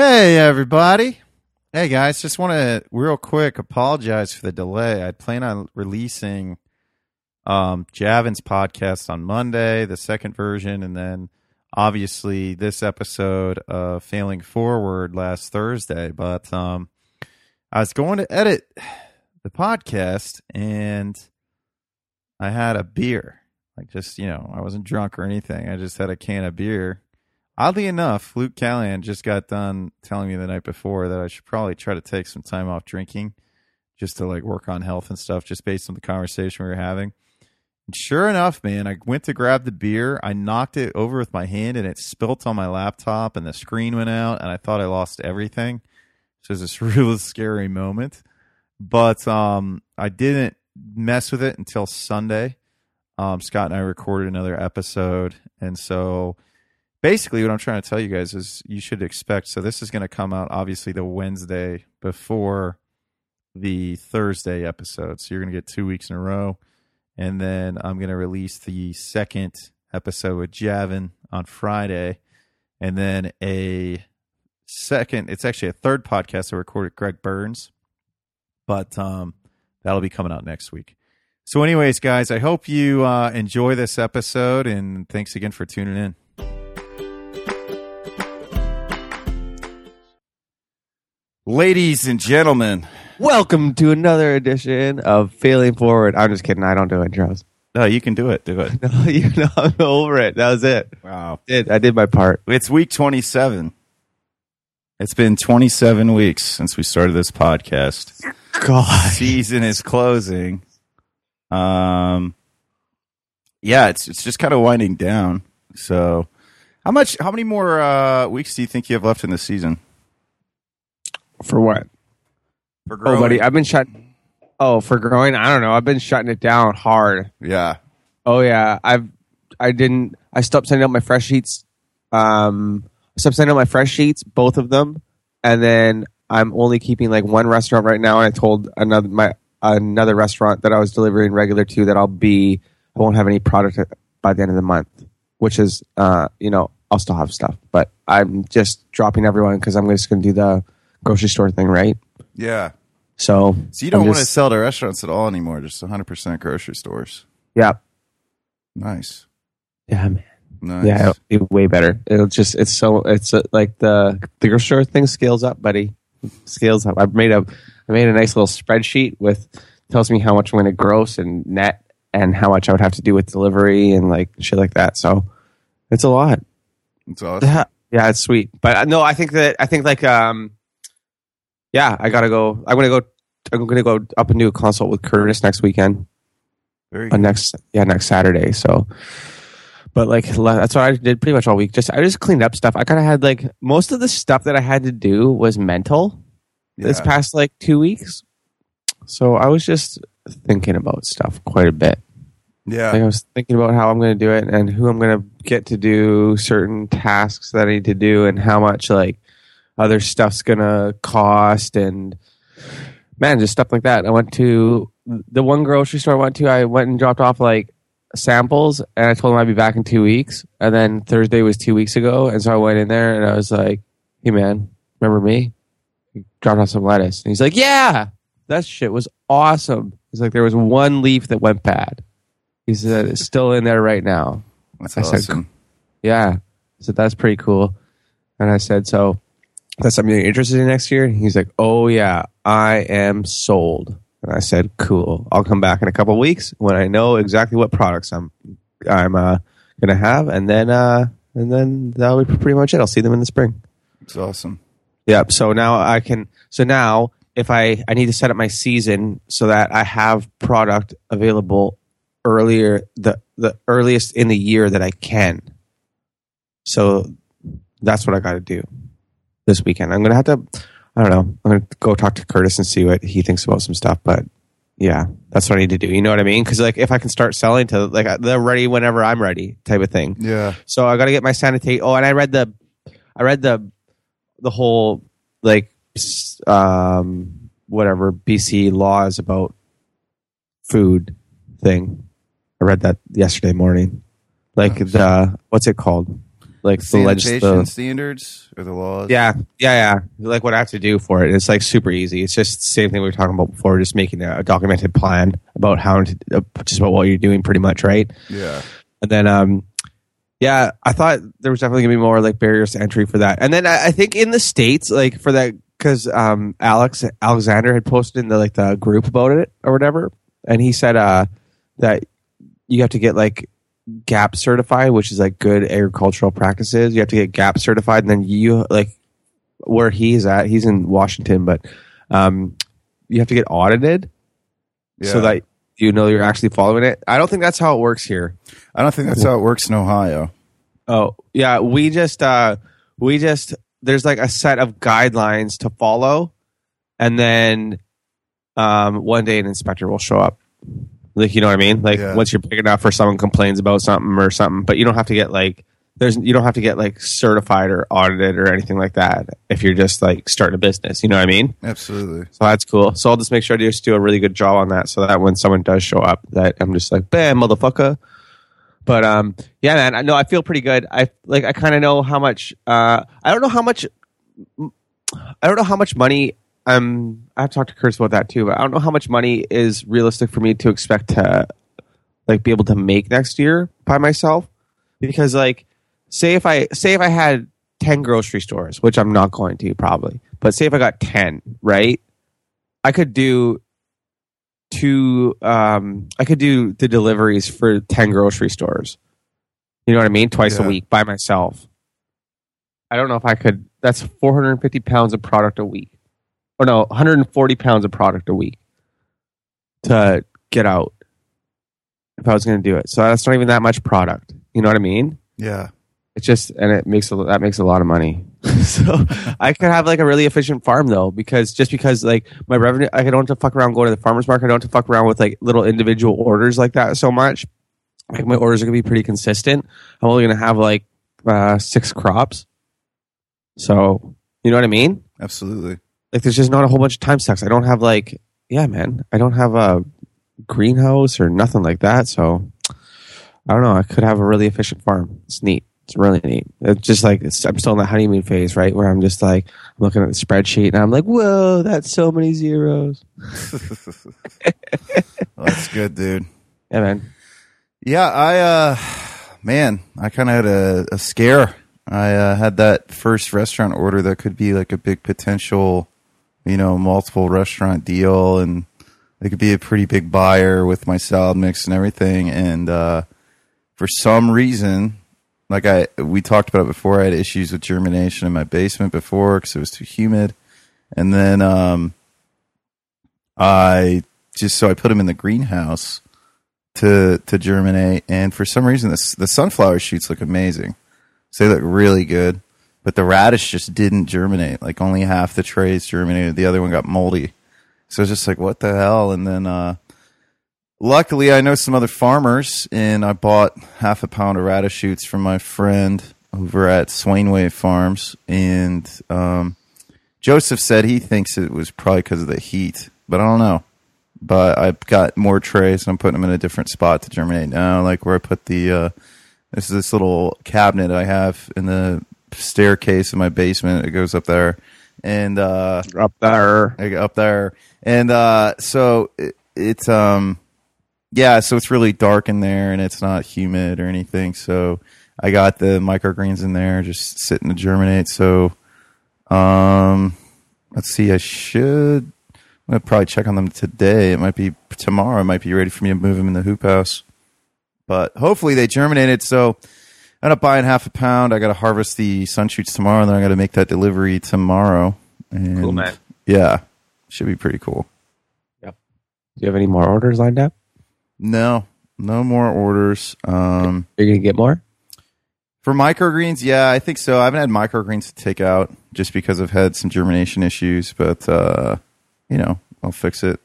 Hey, everybody. Hey, guys. Just want to real quick apologize for the delay. I'd plan on releasing um, Javin's podcast on Monday, the second version, and then obviously this episode of Failing Forward last Thursday. But um, I was going to edit the podcast and I had a beer. Like, just, you know, I wasn't drunk or anything. I just had a can of beer Oddly enough, Luke Callahan just got done telling me the night before that I should probably try to take some time off drinking just to like work on health and stuff, just based on the conversation we were having. And sure enough, man, I went to grab the beer. I knocked it over with my hand and it spilt on my laptop and the screen went out and I thought I lost everything. So it was this really scary moment. But um, I didn't mess with it until Sunday. Um, Scott and I recorded another episode. And so basically what I'm trying to tell you guys is you should expect. So this is going to come out obviously the Wednesday before the Thursday episode. So you're going to get two weeks in a row, and then I'm going to release the second episode with Javin on Friday, and then a second. It's actually a third podcast I recorded Greg Burns, but um, that'll be coming out next week. So, anyways, guys, I hope you uh, enjoy this episode, and thanks again for tuning in. Ladies and gentlemen, Welcome to another edition of Failing Forward. I'm just kidding. I don't do intros. no, you can do it. Do it. No, you know, I'm over it. That was it. Wow. Did I did my part. It's week 27. It's been 27 weeks since we started this podcast. God. Season is closing. Um, yeah, it's it's just kind of winding down. So, how much? How many more uh, weeks do you think you have left in the season? For what? For Oh, buddy, I've been shut. Oh, for growing, I don't know. I've been shutting it down hard. yeah. Oh yeah, I've I didn't. I stopped sending out my fresh sheets. Um, I stopped sending out my fresh sheets, both of them, and then I'm only keeping like one restaurant right now. And I told another my another restaurant that I was delivering regular to that I'll be I won't have any product by the end of the month, which is uh you know I'll still have stuff, but I'm just dropping everyone because I'm just going to do the grocery store thing, right? Yeah. So So you don't I'm want to sell to restaurants at all anymore, just 100% grocery stores. yeah Nice. yeah man. Nice. Yeah, it'll be way better. It'll just it's so it's uh, like the the grocery store thing scales up, buddy. Scales up. I've made a I made a nice little spreadsheet with tells me how much I'm going to gross and net and how much I would have to do with delivery and like shit like that. So it's a lot. It's awesome. Yeah, yeah, it's sweet. But uh, no, I think that I think like um, yeah, I gotta go. I'm gonna go. I'm gonna go up and do a consult with Curtis next weekend. Very uh, good. next yeah next Saturday. So, but like that's what I did pretty much all week. Just I just cleaned up stuff. I kind of had like most of the stuff that I had to do was mental this past like two weeks. So I was just thinking about stuff quite a bit. Yeah. Like I was thinking about how I'm going to do it and who I'm going to get to do certain tasks that I need to do and how much like other stuff's to cost and man, just stuff like that. I went to the one grocery store I went to. I went and dropped off like samples and I told him I'd be back in two weeks. And then Thursday was two weeks ago. And so I went in there and I was like, Hey man, remember me? He dropped off some lettuce. And he's like, Yeah, that shit was awesome. He's like, there was one leaf that went bad. He said it's still in there right now. That's I said. Yeah. I said, that's pretty cool. And I said, so that's something you're interested in next year? And he's like, oh, yeah, I am sold. And I said, cool. I'll come back in a couple of weeks when I know exactly what products I'm I'm uh, gonna have, and then uh, and then that'll be pretty much it. I'll see them in the spring. It's awesome. Yep. So now I can. So now if I I need to set up my season so that I have product available earlier the the earliest in the year that I can. So that's what I got to do this weekend. I'm gonna have to. I don't know. I'm gonna go talk to Curtis and see what he thinks about some stuff. But yeah, that's what I need to do. You know what I mean? Because like if I can start selling to like they're ready whenever I'm ready type of thing. Yeah. So I got to get my sanitate. Oh, and I read the, I read the, the whole like, um, whatever BC laws about food thing. I read that yesterday morning. Like the what's it called? Like the the- standards or the laws. Yeah, yeah, yeah. Like what I have to do for it. It's like super easy. It's just the same thing we were talking about before. Just making a, documented plan about how to, uh, just about what you're doing, pretty much, right? yeah, And then, um, yeah, I thought there was definitely gonna be more like barriers to entry for that. And then I, I think in the states, like for that, because um, Alex Alexander had posted in the like the group about it or whatever, and he said uh that you have to get like GAP certified, which is like good agricultural practices. You have to get GAP certified, and then you like where he's at. He's in Washington, but um, you have to get audited yeah. so that you know you're actually following it. I don't think that's how it works here. I don't think that's how it works in Ohio. Oh, yeah, we just uh we just there's like a set of guidelines to follow and then um one day an inspector will show up. Like you know what I mean? Like Yeah. once you're big enough or someone complains about something or something, but you don't have to get like there's you don't have to get like certified or audited or anything like that if you're just like starting a business, you know what I mean? Absolutely. So that's cool. So I'll just make sure to just do a really good job on that so that when someone does show up that I'm just like, bam, motherfucker. But um yeah, man, I know I feel pretty good. I like I kinda know how much uh I don't know how much I don't know how much money um I have talked to Chris about that too, but I don't know how much money is realistic for me to expect to like be able to make next year by myself. Because like say if I say if I had ten grocery stores, which I'm not going to probably, but say if I got ten, right? I could do two um I could do the deliveries for ten grocery stores. You know what I mean? Twice Yeah. a week by myself. I don't know if I could that's four hundred and fifty pounds of product a week. Or no, 140 pounds of product a week to get out if I was going to do it. So that's not even that much product. You know what I mean? Yeah. It's just, and it makes a, that makes a lot of money. so I could have like a really efficient farm though, because just because like my revenue, I don't have to fuck around going to the farmer's market. I don't have to fuck around with like little individual orders like that so much. Like my orders are gonna be pretty consistent. I'm only gonna have like uh, six crops. So you know what I mean? Absolutely. Like there's just not a whole bunch of time sucks. I don't have like, yeah, man, I don't have a greenhouse or nothing like that. So I don't know. I could have a really efficient farm. It's neat. It's really neat. It's just like it's, I'm still in the honeymoon phase, right? Where I'm just like I'm looking at the spreadsheet and I'm like, whoa, that's so many zeros. Well, that's good, dude. Yeah, man. Yeah, I uh man, I kind of had a, a scare. I uh, had that first restaurant order that could be like a big potential, you know, multiple restaurant deal and it could be a pretty big buyer with my salad mix and everything and uh for some reason like I we talked about it before, I had issues with germination in my basement before cuz it was too humid. And then um I just so I put them in the greenhouse to to germinate, and for some reason, the the sunflower shoots look amazing. So they look really good, but the radish just didn't germinate. Like only half the trays germinated. The other one got moldy. So it's just like what the hell? And then uh, luckily, I know some other farmers, and I bought half a pound of radish shoots from my friend over at Swainway Farms, and um, Joseph said he thinks it was probably because of the heat, but I don't know but I've got more trays and I'm putting them in a different spot to germinate now, like where I put the uh, this is this little cabinet I have in the staircase in my basement. It goes up there, and uh, Up there. Up there, and uh, so it, it's um yeah, so it's really dark in there and it's not humid or anything. So I got the microgreens in there just sitting to germinate. So um let's see, I should I'm gonna probably check on them today. It might be tomorrow. It might be ready for me to move them in the hoop house. But hopefully they germinated. So end up buying half a pound. I got to harvest the sun shoots tomorrow, and then I got to make that delivery tomorrow. And Cool, man. Yeah, should be pretty cool. Yep. Do you have any more orders lined up? No, no more orders. Um, You're gonna get more? for microgreens, yeah, I think so. I haven't had microgreens to take out just because I've had some germination issues, but uh, you know, I'll fix it.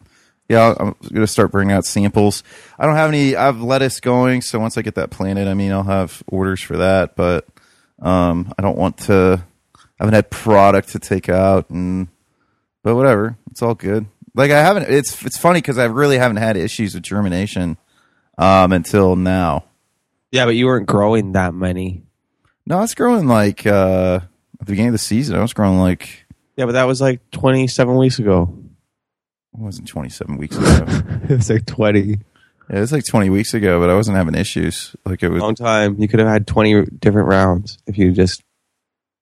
Yeah, I'm gonna start bringing out samples. I don't have any. I have lettuce going, so once I get that planted, I mean, I'll have orders for that. But um, I don't want to. I haven't had product to take out, and but whatever, it's all good. Like I haven't. It's it's funny because I really haven't had issues with germination um, until now. Yeah, but you weren't growing that many. No, I was growing like uh, at the beginning of the season. I was growing like Yeah, but that was like 27 weeks ago. It wasn't 27 weeks ago. it was like 20. yeah, it was like 20 weeks ago, but I wasn't having issues. Like it was. Long time. You could have had 20 different rounds if you just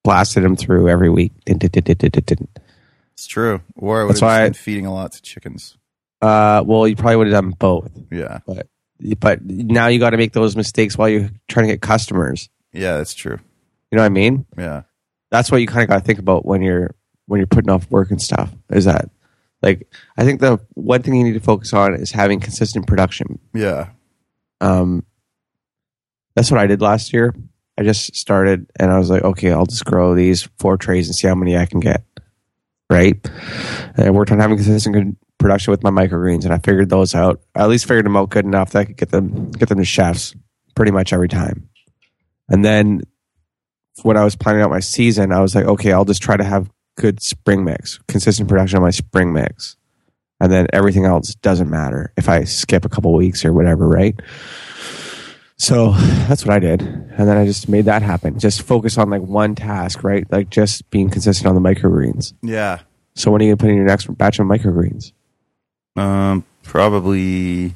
blasted them through every week. It's true. Or I would That's have just why I- been feeding a lot to chickens. Uh, well, you probably would have done both. Yeah, but But now you got to make those mistakes while you're trying to get customers. yeah, that's true. You know what I mean? Yeah, That's what you kind of got to think about when you're when you're putting off work and stuff. Is that like I think the one thing you need to focus on is having consistent production. yeah, Um, that's what I did last year. I just started and I was like, okay, I'll just grow these four trays and see how many I can get. Right. And I worked on having consistent good production with my microgreens and I figured those out. I at least figured them out good enough that I could get them get them to chefs pretty much every time. And then when I was planning out my season, I was like, okay, I'll just try to have good spring mix, consistent production on my spring mix. And then everything else doesn't matter if I skip a couple weeks or whatever, right? So that's what I did. And then I just made that happen. Just focus on like one task, right? Like just being consistent on the microgreens. yeah. So when are you going to put in your next batch of microgreens? Um, probably. You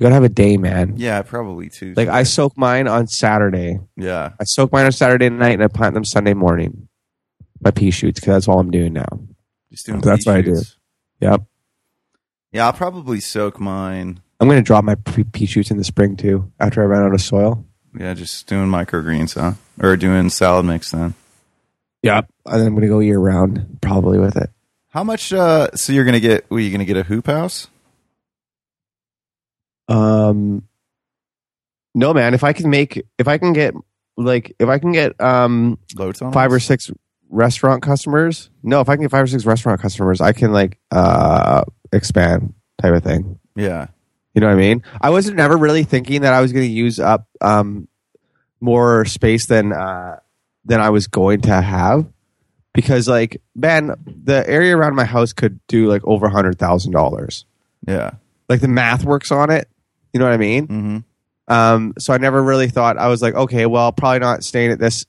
got to have a day, man. Yeah, probably too. Like I soak mine on Saturday. Yeah, I soak mine on Saturday night and I plant them Sunday morning. My pea shoots, because that's all I'm doing now. just doing. That's what I do. Yep. Yeah, I'll probably soak mine. I'm going to drop my pea pea shoots in the spring too after I run out of soil. Yeah, just doing microgreens, huh? Or doing salad mix then. Yep. And then I'm going to go year round probably with it. How much? uh So you're gonna get? Were you gonna get a hoop house? Um, no, man. If I can make, if I can get, like, if I can get um Low five or six restaurant customers, no, if I can get five or six restaurant customers, I can like uh expand type of thing. Yeah, You know what I mean? I wasn't never really thinking that I was going to use up um more space than uh than I was going to have because like man, the area around my house could do like over a hundred thousand dollars. yeah. Like the math works on it. You know what I mean? Mm-hmm. Um, so I never really thought I was like, okay, well, probably not staying at this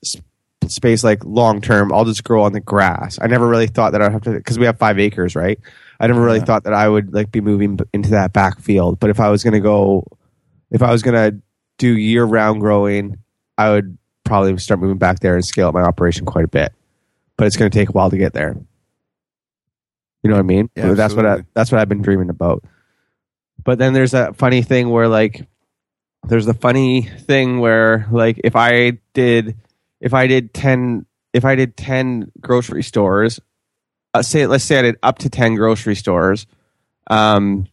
space like long term. I'll just grow on the grass. I never really thought that I'd have to because we have five acres, right? I never really Yeah. thought that I would like be moving into that back field. But if I was gonna go, if I was gonna do year round growing, I would probably start moving back there and scale up my operation quite a bit. But it's gonna take a while to get there. You know what I mean? Yeah, that's what I, that's what I've been dreaming about. But then there's that funny thing where like there's the funny thing where like if I did if I did 10 if I did 10 grocery stores uh, say let's say I did up to 10 grocery stores um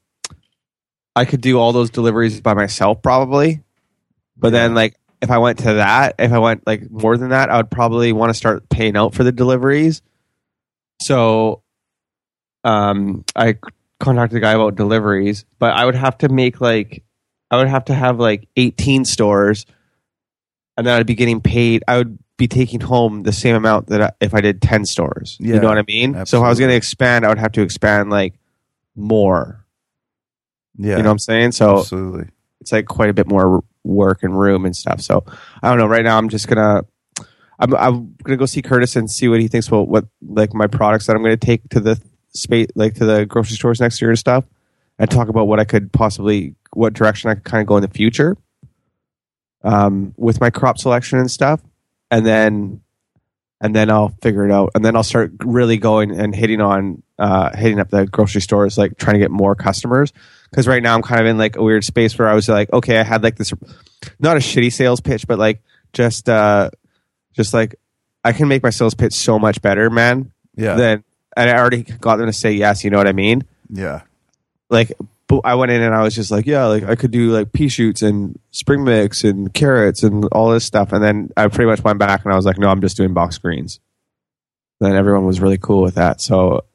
I could do all those deliveries by myself probably. But then like if I went to that if I went like more than that I would probably want to start paying out for the deliveries. So um I contacted the guy about deliveries but I would have to make like I would have to have like 18 stores and then I'd be getting paid. I would be taking home the same amount that I, if I did 10 stores. Yeah, you know what I mean? So if I was going to expand, I would have to expand like more. Yeah, You know what I'm saying? So absolutely. it's like quite a bit more work and room and stuff. So I don't know. Right now, I'm just gonna I'm I'm gonna go see Curtis and see what he thinks about what like my products that I'm gonna take to the space like to the grocery stores next year and stuff, and talk about what I could possibly what direction I could kind of go in the future. Um, with my crop selection and stuff, and then and then I'll figure it out, and then I'll start really going and hitting on uh, hitting up the grocery stores, like trying to get more customers because right now I'm kind of in like a weird space where I was like, okay, I had like this, not a shitty sales pitch, but like just, uh, just like I can make my sales pitch so much better, man. Yeah, Then and I already got them to say yes. You know what I mean? yeah, Like, but I went in and I was just like, yeah, like I could do like pea shoots and spring mix and carrots and all this stuff, and then I pretty much went back and I was like, no, I'm just doing box greens. Then everyone was really cool with that. So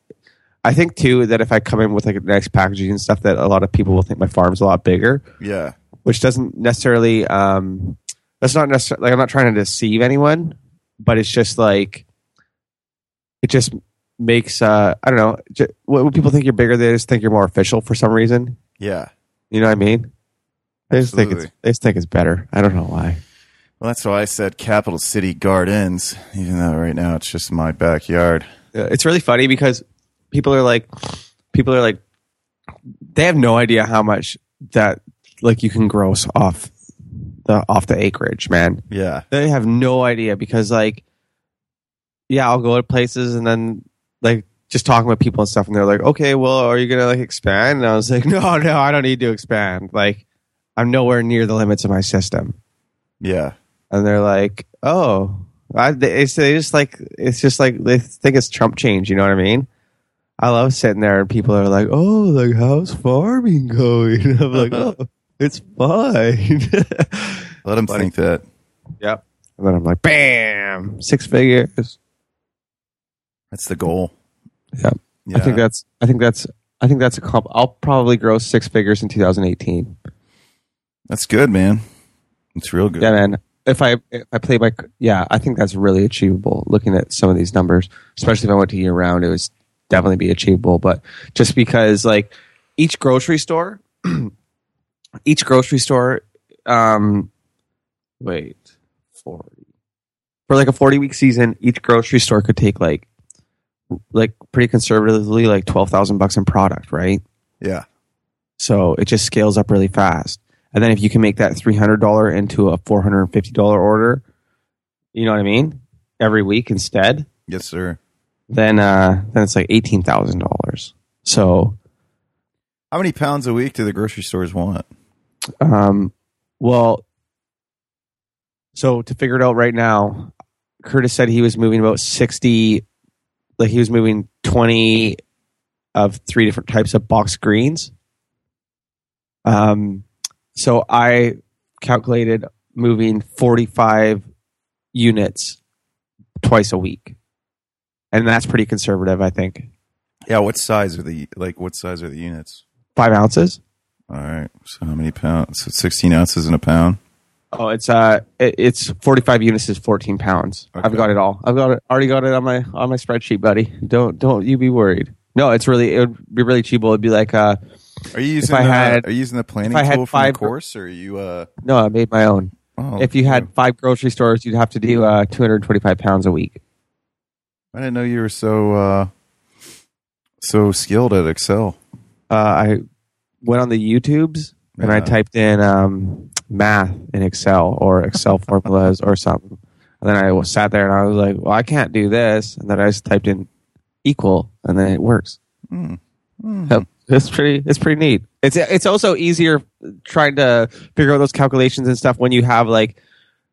I think too that if I come in with like nice packaging and stuff, that a lot of people will think my farm's a lot bigger, yeah, which doesn't necessarily. Um, that's not necessarily like I'm not trying to deceive anyone, but it's just like it just makes uh I don't know j- when people think you're bigger, they just think you're more official for some reason. yeah. You know what I mean? They just think it's they just think it's better. I don't know why. Well, that's why I said Capital City Gardens, even though right now it's just my backyard. It's really funny because people are like, people are like, they have no idea how much that like you can gross off the off the acreage, man. Yeah. They have no idea because like, yeah, I'll go to places and then like just talking with people and stuff, and they're like, okay, well, are you gonna like expand? And I was like, no, no, I don't need to expand. Like, I'm nowhere near the limits of my system. Yeah. and they're like, "Oh, I, it's they just like it's just like they think it's Trump change." You know what I mean? I love sitting there and people are like, "Oh, like how's farming going?" I'm like, "Oh, it's fine." Let them Funny. think that. yep. And then I'm like, "Bam, six figures." That's the goal. Yeah. Yeah. I think that's. I think that's. I think that's a comp. I'll probably grow six figures in 2018. that's good, man. It's real good. Yeah, man. If I if I play my yeah, I think that's really achievable. Looking at some of these numbers, especially if I went to year round, it was definitely be achievable. But just because like each grocery store, each grocery store, um, wait, forty for like a forty week season, each grocery store could take like like pretty conservatively like twelve thousand bucks in product, right? Yeah. So it just scales up really fast. And then if you can make that three hundred dollar into a four hundred and fifty dollar order, you know what I mean? Every week instead, Yes, sir. then uh then it's like eighteen thousand dollars. So How many pounds a week do the grocery stores want? um well so to figure it out right now, Curtis said he was moving about sixty like he was moving twenty of three different types of box greens. Um so I calculated moving 45 units twice a week. And that's pretty conservative, I think. Yeah. What size are the like? What size are the units? Five ounces. All right. So how many pounds? So Sixteen ounces in a pound. Oh, it's uh, it, it's 45 units is 14 pounds. Okay. I've got it all. I've got it. Already got it on my on my spreadsheet, buddy. Don't don't you be worried. No, it's really it would be really cheap. It'd be like uh, Are you using? if I the, had- are you using the planning had tool from five- the course, or are you? Uh, no, I made my own. oh, If you had five grocery stores, you'd have to do uh 225 pounds a week. I didn't know you were so uh, so skilled at Excel. uh, I went on the YouTubes and I typed in um, math in Excel or Excel formulas or something. And then I sat there and I was like, well, I can't do this. And then I just typed in equal and then it works. Hmm. Yep. It's pretty, it's pretty neat. It's, it's also easier trying to figure out those calculations and stuff when you have like,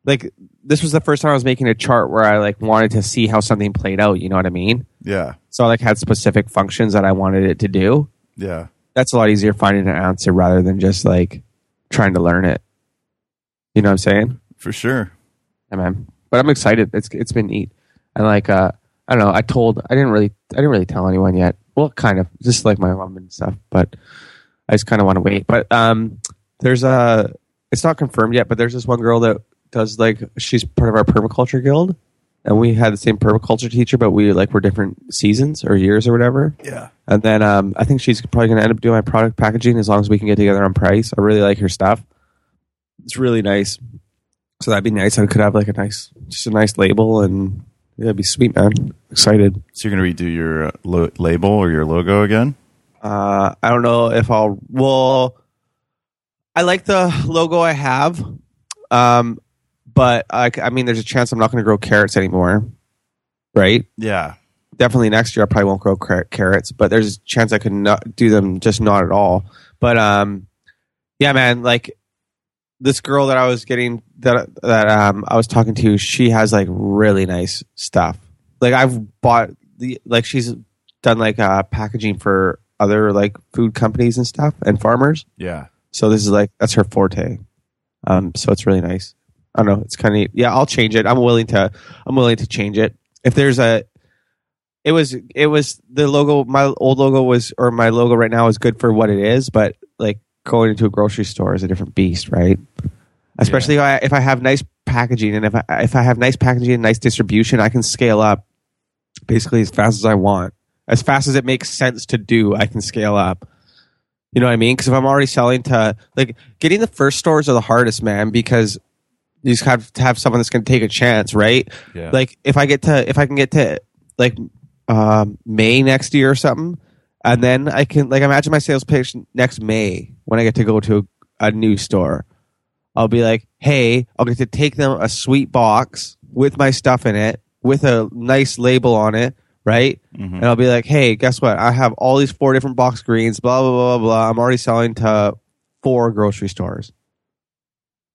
like this was the first time I was making a chart where I like wanted to see how something played out. You know what I mean? Yeah. So I like had specific functions that I wanted it to do Yeah. that's a lot easier finding an answer rather than just like trying to learn it. You know what I'm saying? For sure. Yeah, man. But I'm excited. It's it's been neat. And like uh I don't know, I told I didn't really I didn't really tell anyone yet. Well kind of. Just like my mom and stuff, but I just kinda wanna wait. But um there's a it's not confirmed yet, but there's this one girl that does like she's part of our permaculture guild. And we had the same permaculture teacher, but we like were different seasons or years or whatever. Yeah. And then um, I think she's probably going to end up doing my product packaging as long as we can get together on price. I really like her stuff. It's really nice. So that'd be nice. I could have like a nice, just a nice label, and yeah, it'd be sweet, man. Excited. So you're gonna redo your uh, lo- label or your logo again? Uh, I don't know if I'll. Well, I like the logo I have, um, but I, I mean, there's a chance I'm not going to grow carrots anymore, right? Yeah. definitely next year I probably won't grow car- carrots, but there's a chance I could not do them just not at all. But um, yeah, man, like this girl that I was getting that that um I was talking to, she has like really nice stuff. Like I've bought the like she's done like uh packaging for other like food companies and stuff and farmers. Yeah. So this is like that's her forte. Um, so it's really nice. I don't know. It's kind of neat. Yeah, I'll change it. I'm willing to. I'm willing to change it. If there's a, it was it was the logo. My old logo was or my logo right now is good for what it is, but going into a grocery store is a different beast, right? Especially if, I, if I have nice packaging and if I if I have nice packaging and nice distribution, I can scale up basically as fast as I want, as fast as it makes sense to do. I can scale up. You know what I mean? Because if I'm already selling to like getting the first stores are the hardest, man. Because You just have to have someone that's going to take a chance, right? Yeah. Like if I get to if I can get to like um, May next year or something, and then I can like imagine my sales pitch next May when I get to go to a, a new store. I'll be like, hey, I'll get to take them a sweet box with my stuff in it, with a nice label on it, right? Mhm. And I'll be like, hey, guess what? I have all these four different box greens, blah blah blah blah. blah. I'm already selling to four grocery stores,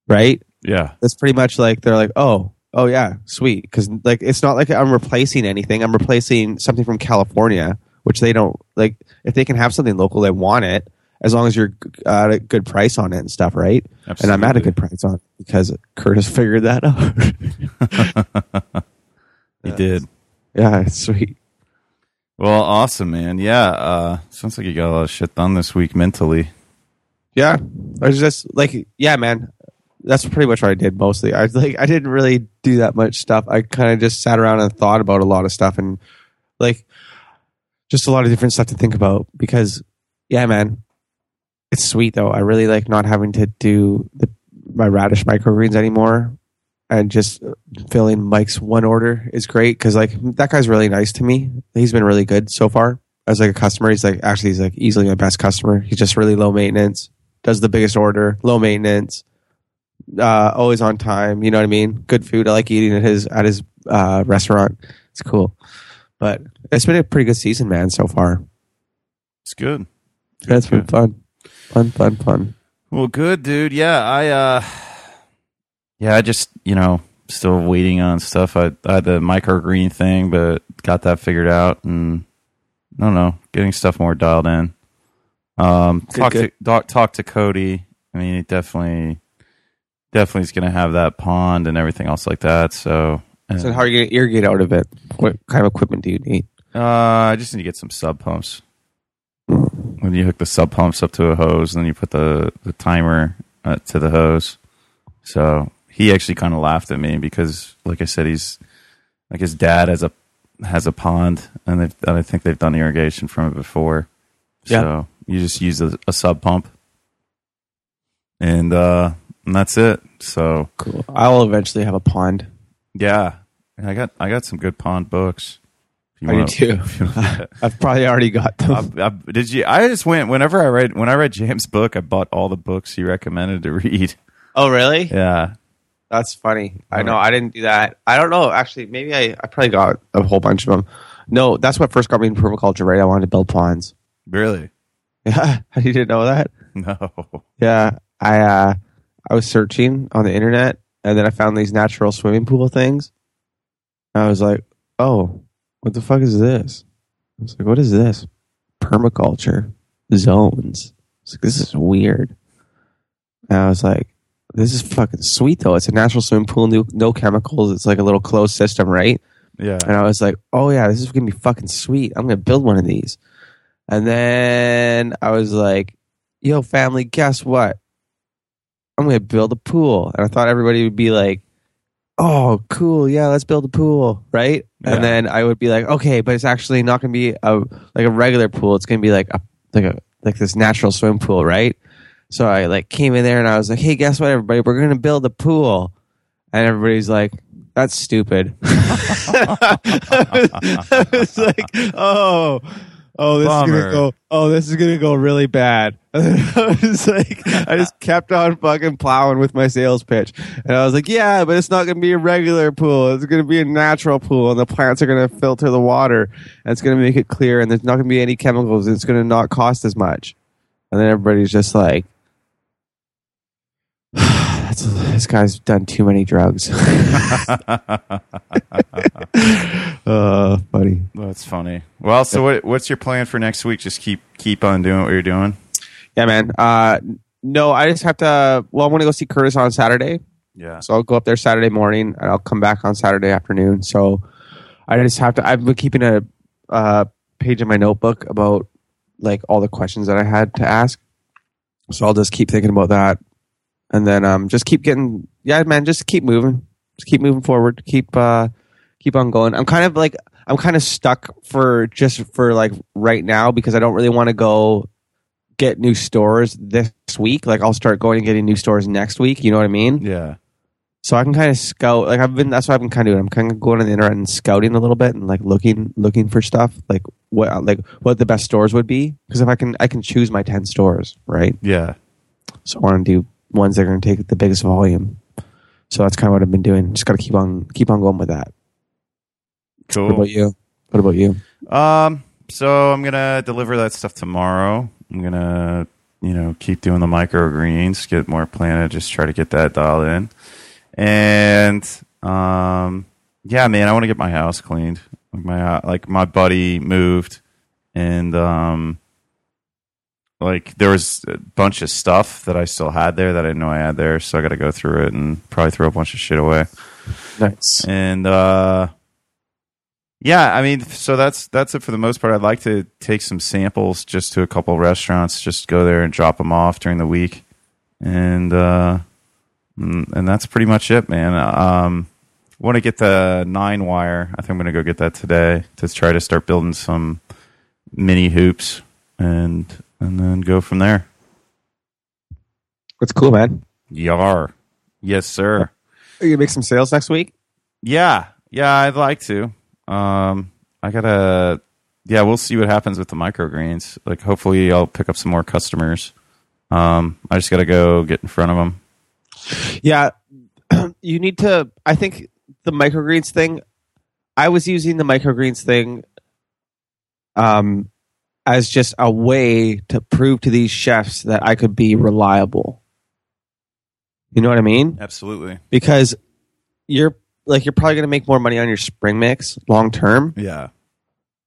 right? yeah. that's pretty much like they're like, oh, oh yeah, sweet, because like it's not like I'm replacing anything. I'm replacing something from California, which they don't like. If they can have something local, they want it as long as you're at a good price on it and stuff, right? Absolutely. And I'm at a good price on it because Curtis figured that out. He did. yeah, sweet. Well, awesome, man. Yeah. Uh, sounds like you got a lot of shit done this week mentally. Yeah, I was just like, yeah, man. That's pretty much what I did mostly. I like, I didn't really do that much stuff. I kind of just sat around and thought about a lot of stuff and like just a lot of different stuff to think about. Because, yeah, man, it's sweet though. I really like not having to do the, my radish microgreens anymore, and just filling Mike's one order is great. Because like that guy's really nice to me. He's been really good so far as like a customer. He's like actually he's like easily my best customer. He's just really low maintenance does the biggest order, low maintenance, uh, always on time. You know what I mean? Good food. I like eating at his at his uh, restaurant. It's cool. But it's been a pretty good season, man, so far. It's good. It's been fun, fun, fun, fun. Well, good, dude. Yeah, I uh yeah, I just, you know, still waiting on stuff. I, I had the microgreen thing, but got that figured out and I don't know, getting stuff more dialed in. Um Good, talk good. to talk, talk to Cody. I mean, he definitely definitely is going to have that pond and everything else like that. So, So how are you going to irrigate out of it? What kind of equipment do you need? uh, I just need to get some sub pumps. When you hook the sub pumps up to a hose, and then you put the the timer uh, to the hose. So he actually kind of laughed at me because, like I said, he's like his dad has a has a pond, and they've and I think they've done irrigation from it before. Yeah. So you just use a, a sub pump, and uh, and that's it. So Cool. I'll eventually have a pond. yeah, I got I got some good pond books. You I do wanna- too. you I've probably already got them. I, I, did you? I just went whenever I read when I read James' book. I bought all the books he recommended to read. oh, really? Yeah, That's funny. I know. I didn't do that. I don't know. Actually, maybe I, I probably got a whole bunch of them. No, that's what first got me into permaculture, right? I wanted to build ponds. really? Yeah. you didn't know that? No. Yeah. I, uh, I was searching on the internet and then I found these natural swimming pool things. I was like, oh, what the fuck is this? I was like, what is this? Permaculture zones. Like, this is weird. And I was like, this is fucking sweet though. It's a natural swimming pool, no, no chemicals. It's like a little closed system, right? Yeah. And I was like, oh yeah, this is gonna be fucking sweet. I'm gonna build one of these. And then I was like, yo, family, guess what? I'm gonna build a pool. And I thought everybody would be like, oh, cool, yeah, let's build a pool, right? Yeah. And then I would be like, okay, but it's actually not gonna be a like a regular pool. It's gonna be like a like a like this natural swim pool, right? So I like came in there and I was like, hey, guess what, everybody? We're gonna build a pool. And everybody's like, that's stupid. I was like, oh, oh, this is gonna go. Oh, this is gonna go really bad. I was like, I just kept on fucking plowing with my sales pitch, and I was like, yeah, but it's not gonna be a regular pool. It's gonna be a natural pool, and the plants are gonna filter the water, and it's gonna make it clear, and there's not gonna be any chemicals. And it's gonna not cost as much. And then everybody's just like. This guy's done too many drugs. uh, funny. That's funny. Well, so what, what's your plan for next week? Just keep keep on doing what you're doing. Yeah, man. Uh, no, I just have to. Well, I'm going to go see Curtis on Saturday, Yeah. so I'll go up there Saturday morning and I'll come back on Saturday afternoon. So I just have to. I've been keeping a uh, page in my notebook about like all the questions that I had to ask. So I'll just keep thinking about that, and then um, just keep getting. Yeah, man. Just keep moving. Just keep moving forward. Keep uh, keep on going. I'm kind of like I'm kind of stuck for just for like right now because I don't really want to go get new stores this week. Like I'll start going and getting new stores next week. You know what I mean? Yeah. So I can kind of scout. Like I've been. That's what I've been kind of doing. I'm kind of going on the internet and scouting a little bit and like looking looking for stuff like what like what the best stores would be. Because if I can I can choose my ten stores, right? Yeah. So I want to do ones that are going to take the biggest volume. So that's kind of what I've been doing. Just got to keep on keep on going with that. Cool. What about you? What about you? Um, so I'm gonna deliver that stuff tomorrow. I'm gonna, you know, keep doing the microgreens, get more planted, just try to get that dialed in. And um, yeah, man, I want to get my house cleaned. Like my uh, like my buddy moved, and um, like there was a bunch of stuff that I still had there that I didn't know I had there, so I got to go through it and probably throw a bunch of shit away. Nice. And uh yeah, I mean, so that's that's it for the most part. I'd like to take some samples just to a couple restaurants, just go there and drop them off during the week, and uh, mm, and that's pretty much it, man. Um, want to get the nine wire? I think I'm gonna go get that today to try to start building some mini hoops, and and then go from there. That's cool, man. Yar, yes, sir. Are you gonna make some sales next week? Yeah, yeah, I'd like to. Um, I gotta. Yeah, we'll see what happens with the microgreens. Like, hopefully, I'll pick up some more customers. Um, I just gotta go get in front of them. Yeah, you need to. I think the microgreens thing. I was using the microgreens thing, um, as just a way to prove to these chefs that I could be reliable. You know what I mean? Absolutely. Because you're like you're probably going to make more money on your spring mix long term. Yeah.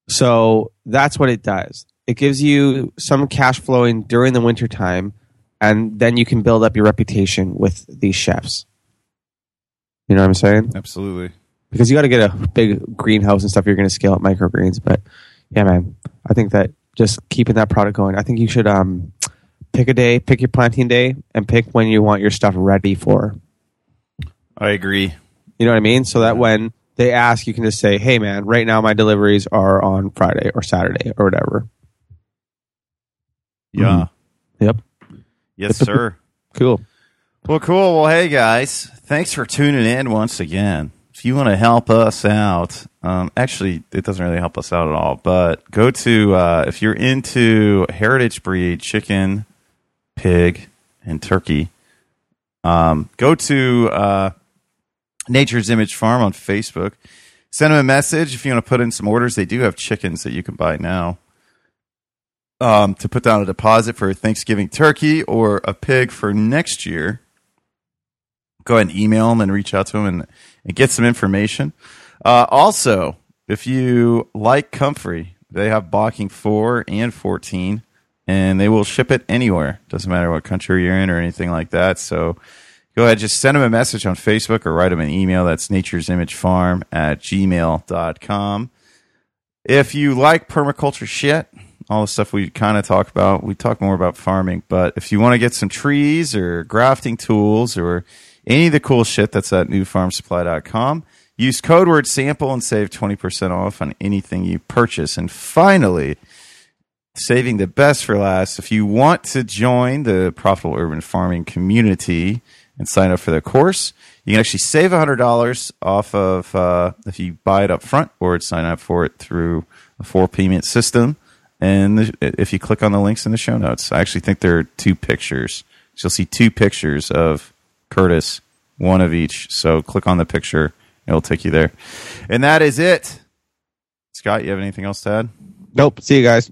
So that's what it does. It gives you some cash flowing during the winter time, and then you can build up your reputation with these chefs. You know what I'm saying? Absolutely. Because you got to get a big greenhouse and stuff. You're going to scale up microgreens, but yeah, man, I think that just keeping that product going. I think you should um, pick a day, pick your planting day, and pick when you want your stuff ready for. I agree. You know what I mean? So that when they ask, you can just say, "Hey, man, right now my deliveries are on Friday or Saturday or whatever." Yeah. Yep. Yes, sir. Cool. Well, cool. Well, hey guys, thanks for tuning in once again. If you want to help us out, um, actually, it doesn't really help us out at all. But go to uh, if you're into heritage breed chicken, pig, and turkey. Um, go to uh, Nature's Image Farm on Facebook. Send them a message if you want to put in some orders. They do have chickens that you can buy now. Um, to put down a deposit for a Thanksgiving turkey or a pig for next year go ahead and email them and reach out to them and, and get some information. Uh, also, if you like Comfrey, they have Bocking 4 and 14, and they will ship it anywhere. Doesn't matter what country you're in or anything like that. So go ahead, just send them a message on Facebook or write them an email. That's nature's image farm at gmail.com. If you like permaculture shit, all the stuff we kind of talk about, we talk more about farming. But if you want to get some trees or grafting tools or any of the cool shit that's at newfarmsupply.com. Use code word sample and save 20% off on anything you purchase. And finally, saving the best for last, if you want to join the profitable urban farming community and sign up for the course, you can actually save $100 off of uh, if you buy it up front or sign up for it through a four payment system. And if you click on the links in the show notes, I actually think there are two pictures. So you'll see two pictures of Curtis, one of each. So click on the picture, it'll take you there. And that is it. Scott, you have anything else to add? Nope. See you guys.